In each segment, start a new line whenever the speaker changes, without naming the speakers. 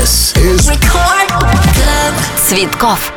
This is
Record Club.
Цветков.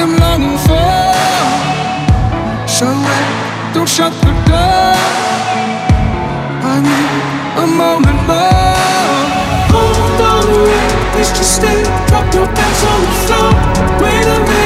I'm longing for. Somewhere, don't shut the door. I need a moment more. Hold on, wait, it's just stay. Drop your bags on the floor. Wait a minute.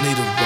I need them.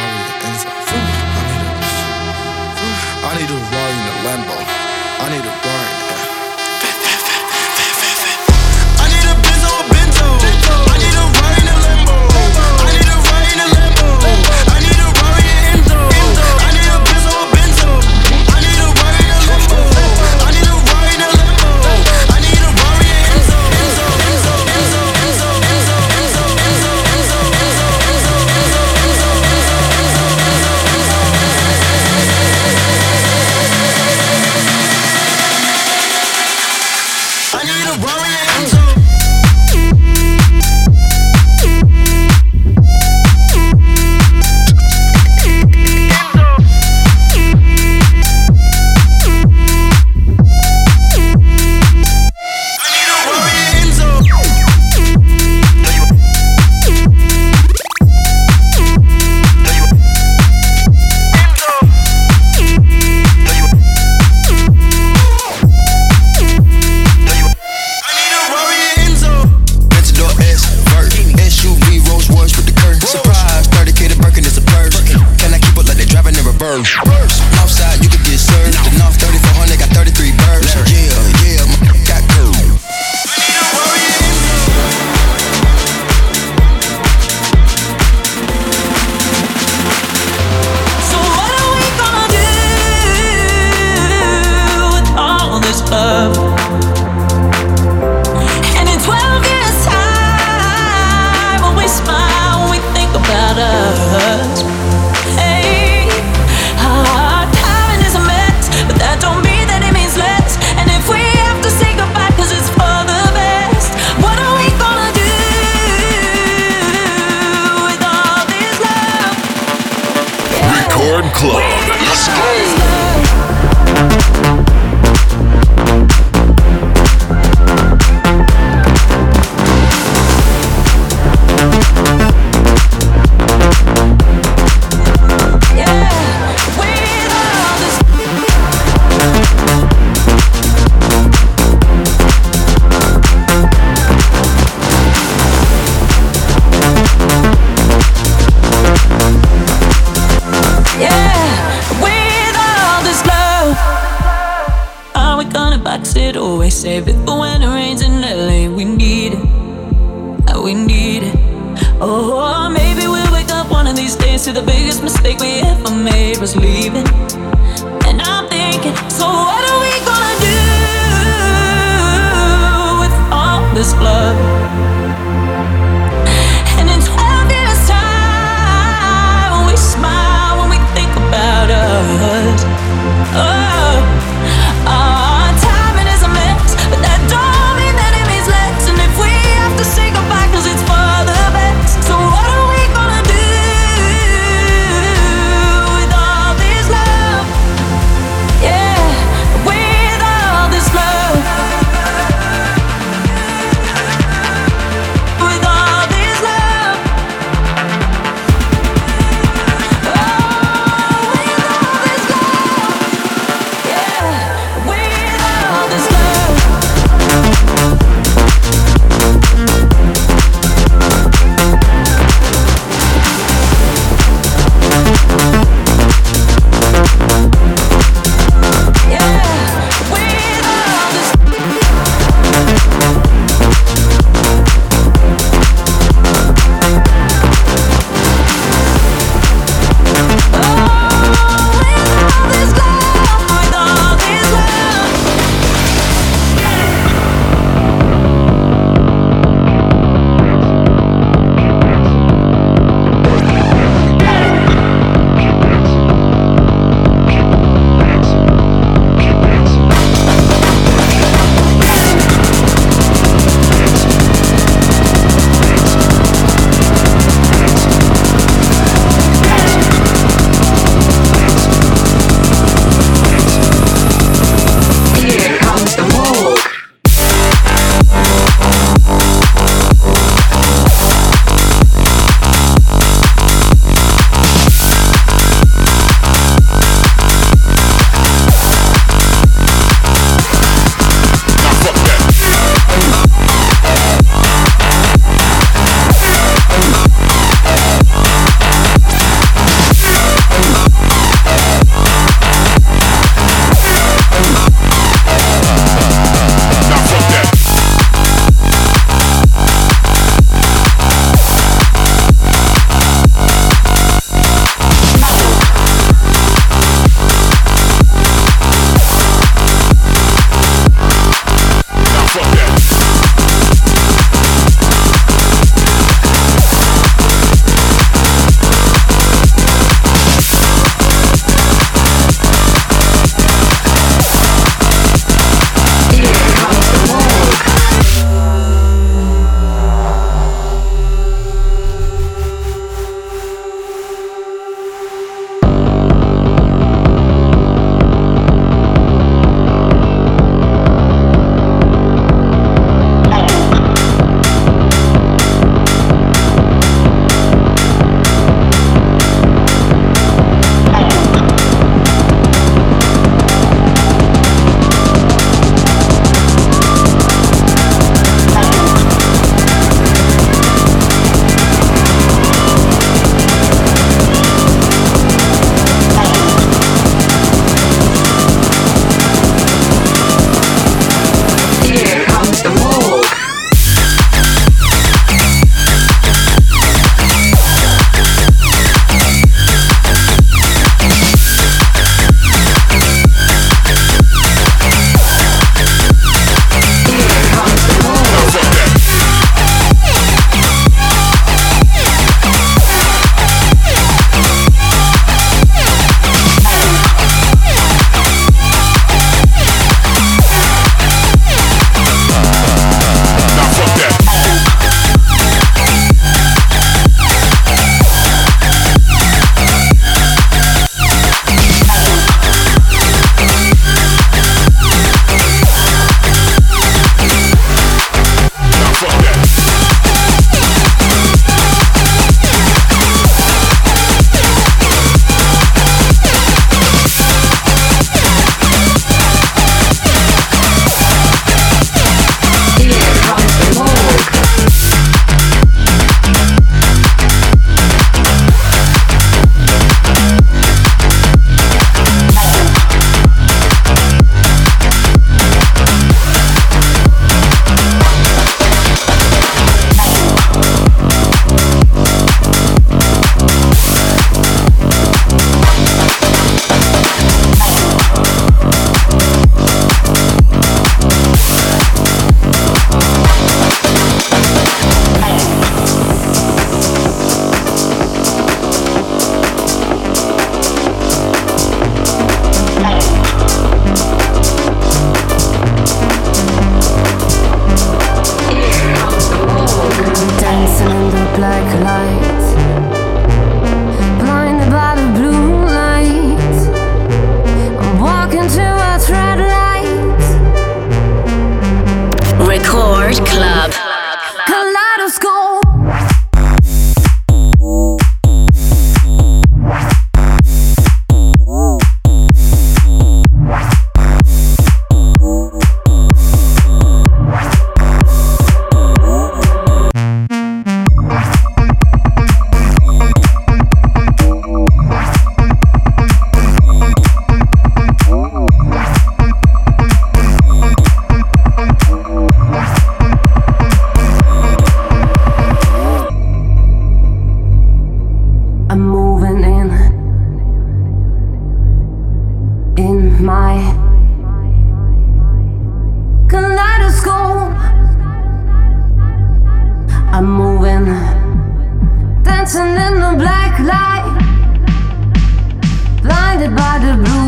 by the blue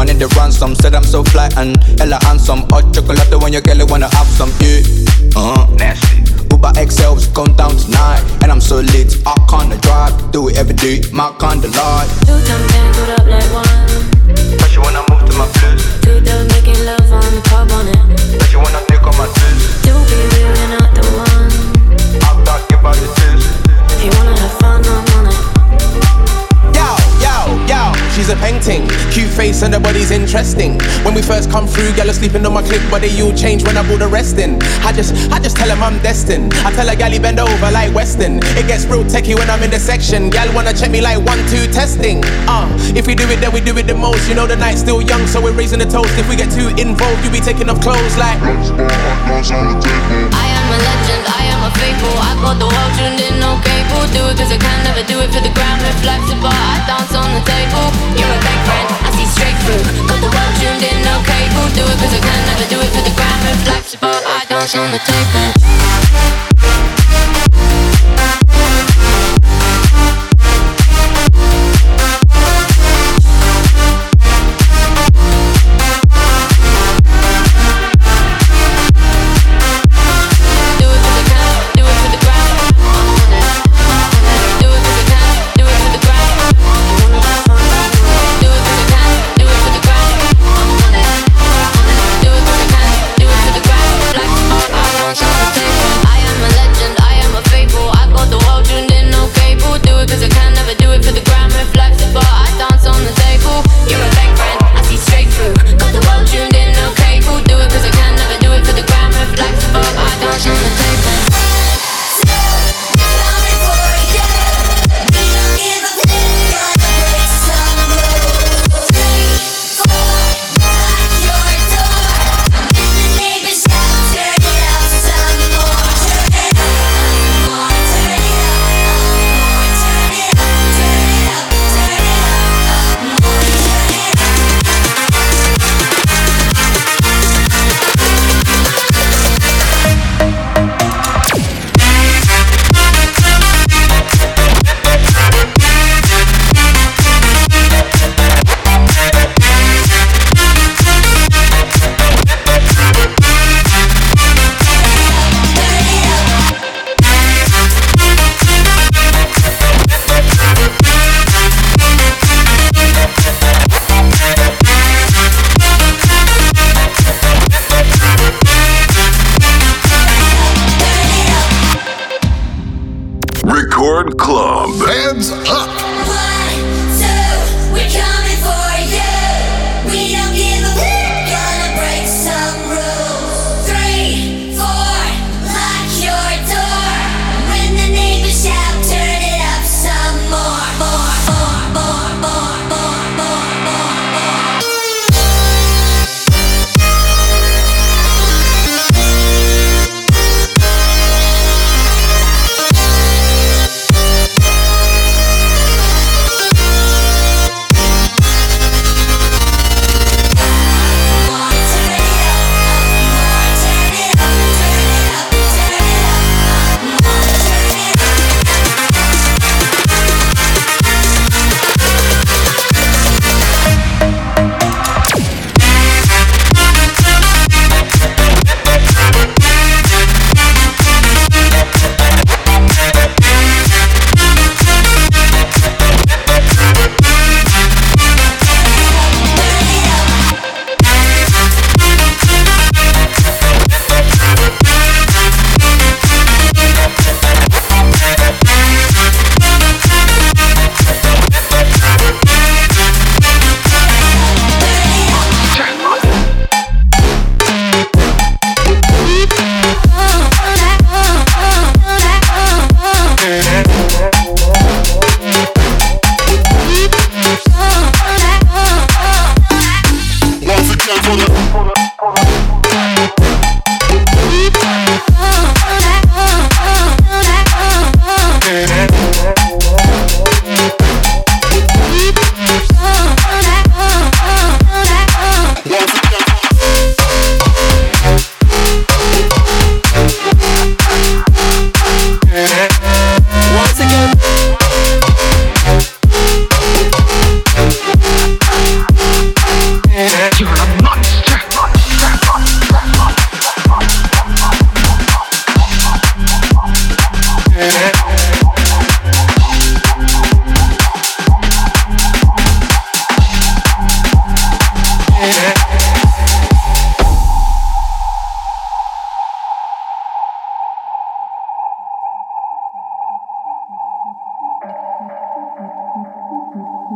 I need the ransom. Said I'm so fly and hella handsome. Hot chocolate when your girl wanna have some. Yeah, uh huh. Nasty. Uber XLs come down tonight, and I'm so lit. I can't drive. Do it every day. My kind of life.
Two times ten, put up like one.
But you wanna move to my place. Two
times making love on the top on it.
But you wanna take on my dress.
she's a painting. Cute face and her body's interesting. When we first come through, gal sleeping on my clip, but they all change when I pull the rest in. I just, I just tell them I'm destined. I tell her galley bend over like Weston. It gets real techie when I'm in the section. Gal wanna check me like one, two testing. Uh, if we do it, then we do it the most. You know the night's still young, so we're raising the toast. If we get too involved, you be taking off clothes like.
I
am a legend, I am a faithful. I got the world tuned in, no cable. Do it cause I can never do it for the ground If I dance on the table. You're a bad friend, I see straight through. Got the world tuned in, okay, Who do it cause I can never do it for the grind. If above, I dance on the table.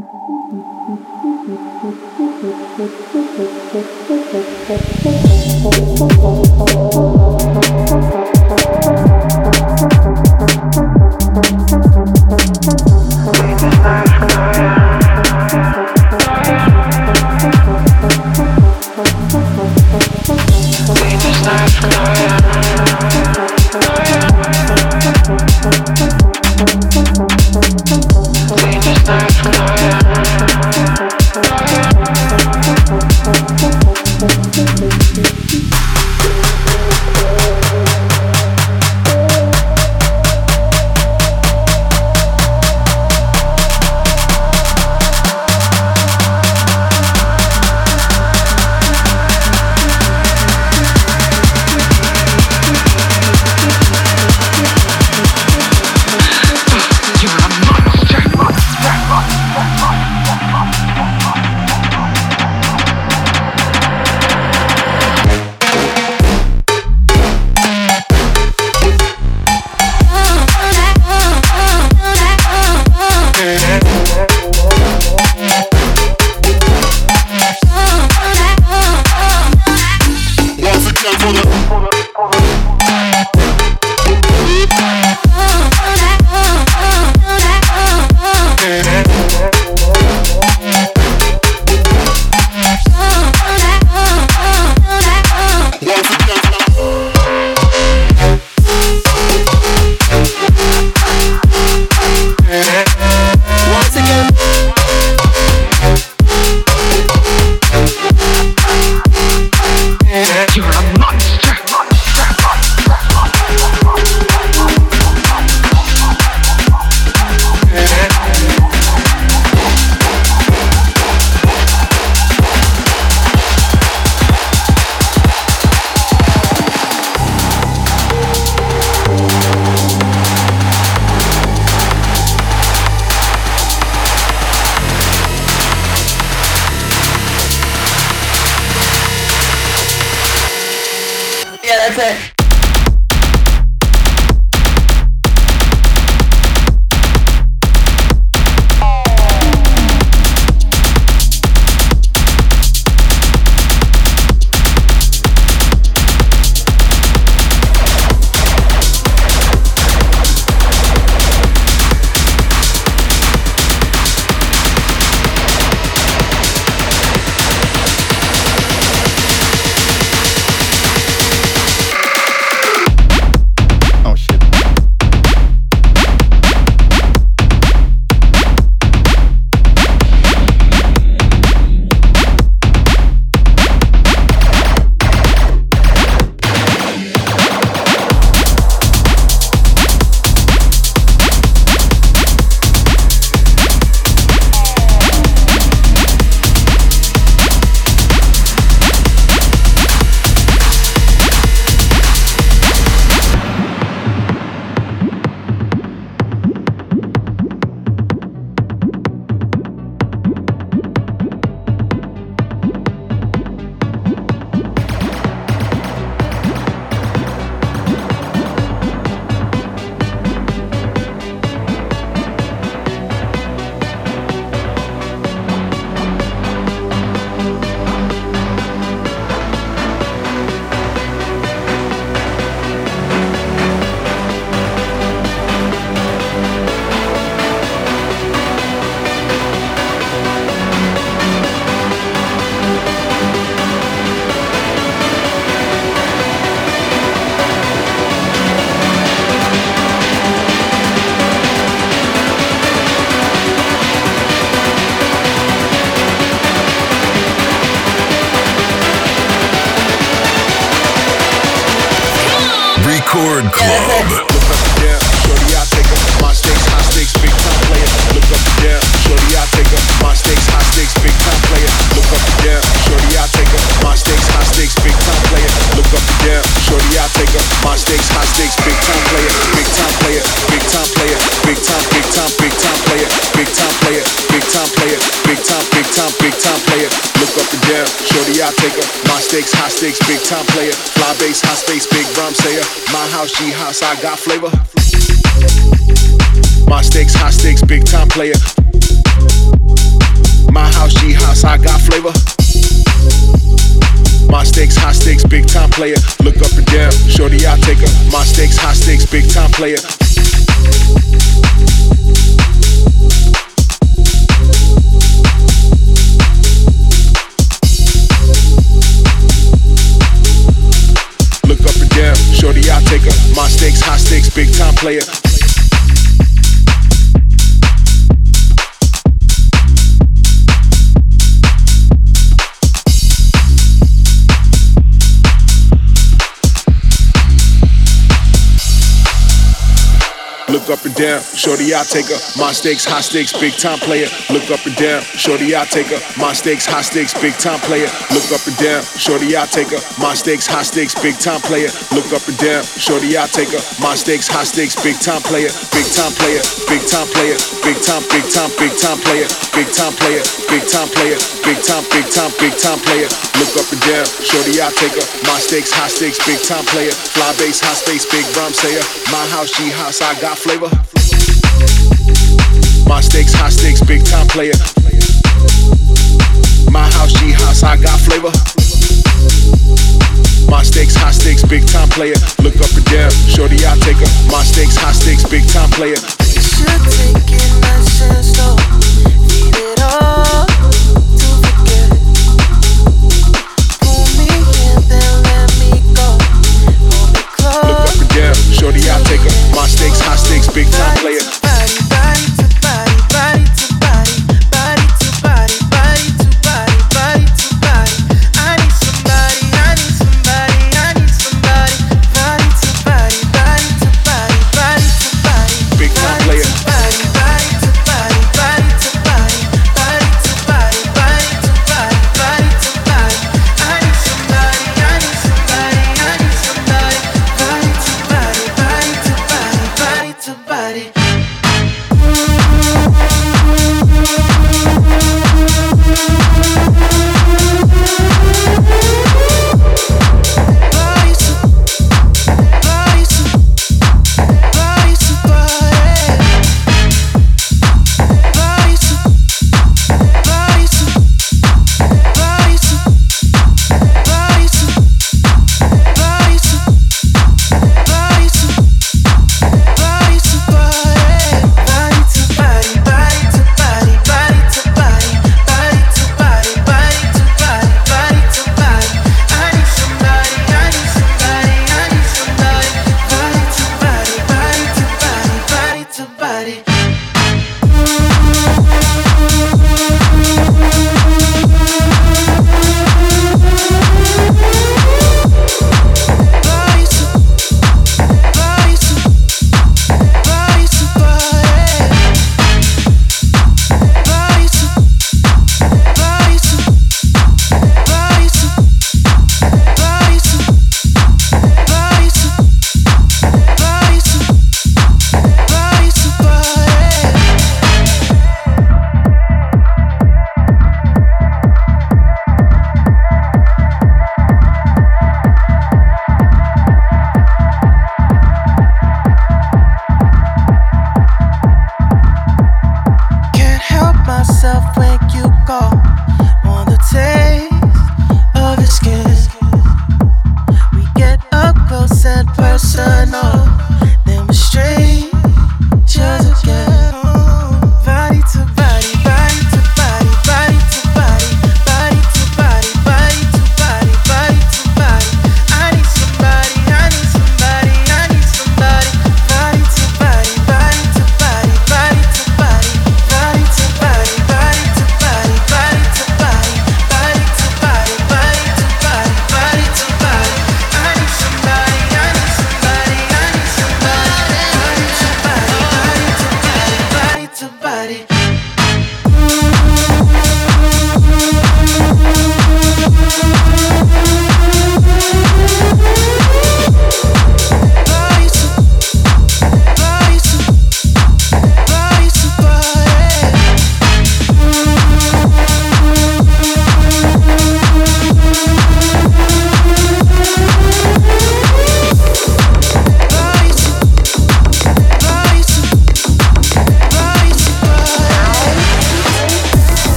Thank you.
Look up and down, shorty, I take her. My stakes, high stakes, big time player. Look up and down, shorty, I take her. My stakes, high stakes, big time player. Look up and down, shorty, I take her. My stakes, high stakes, big time player. Look up and down, shorty, I take her. My stakes, high stakes, big time player. Big time player, big time player, big time, big time, big time player. Big time player, big time player, big time, big time, big time player. Look up and down, shorty, I take her. My stakes, high stakes, big time player. Fly base, high space, big rhyme sayer. My house, G house, I got flavor. My stakes, high stakes, big time player. My house, G house, I got flavor. My stakes, high stakes, big time player. Look up and down, shorty, I take her. My stakes, high stakes, big time player. Should take
it